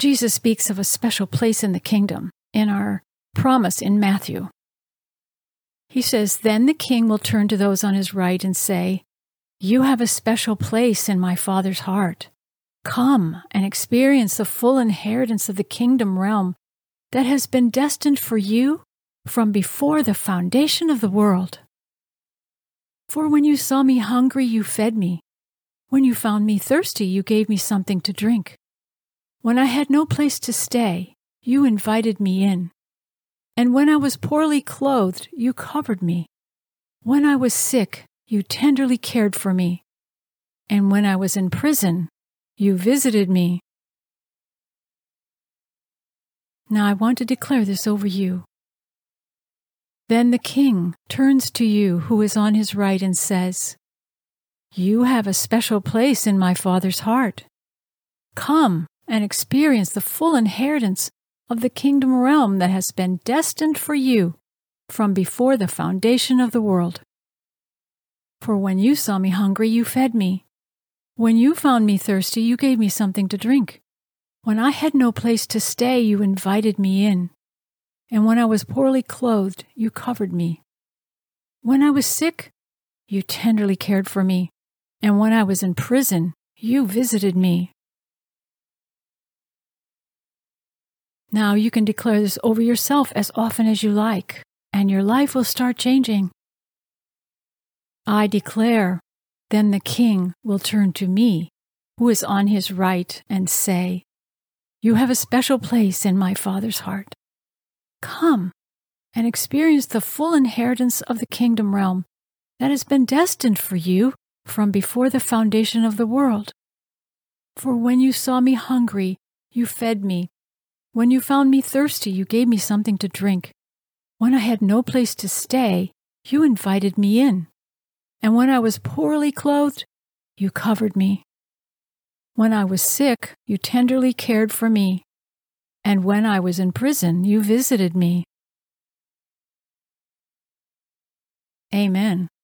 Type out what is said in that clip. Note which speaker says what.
Speaker 1: Jesus speaks of a special place in the kingdom in our promise in Matthew. He says, Then the king will turn to those on his right and say, You have a special place in my Father's heart. Come and experience the full inheritance of the kingdom realm that has been destined for you from before the foundation of the world. For when you saw me hungry, you fed me. When you found me thirsty, you gave me something to drink. When I had no place to stay, you invited me in. And when I was poorly clothed, you covered me. When I was sick, you tenderly cared for me. And when I was in prison, you visited me. Now I want to declare this over you. Then the king turns to you who is on his right and says, You have a special place in my father's heart. Come and experience the full inheritance of the kingdom realm that has been destined for you from before the foundation of the world. For when you saw me hungry, you fed me. When you found me thirsty, you gave me something to drink. When I had no place to stay, you invited me in and when I was poorly clothed, you covered me. When I was sick, you tenderly cared for me, and when I was in prison, you visited me. Now you can declare this over yourself as often as you like, and your life will start changing. I declare, then the king will turn to me, who is on his right, and say, You have a special place in my Father's heart. Come and experience the full inheritance of the kingdom realm that has been destined for you from before the foundation of the world. For when you saw me hungry, you fed me. When you found me thirsty, you gave me something to drink. When I had no place to stay, you invited me in. And when I was poorly clothed, you covered me. When I was sick, you tenderly cared for me and when I was in prison, you visited me. Amen.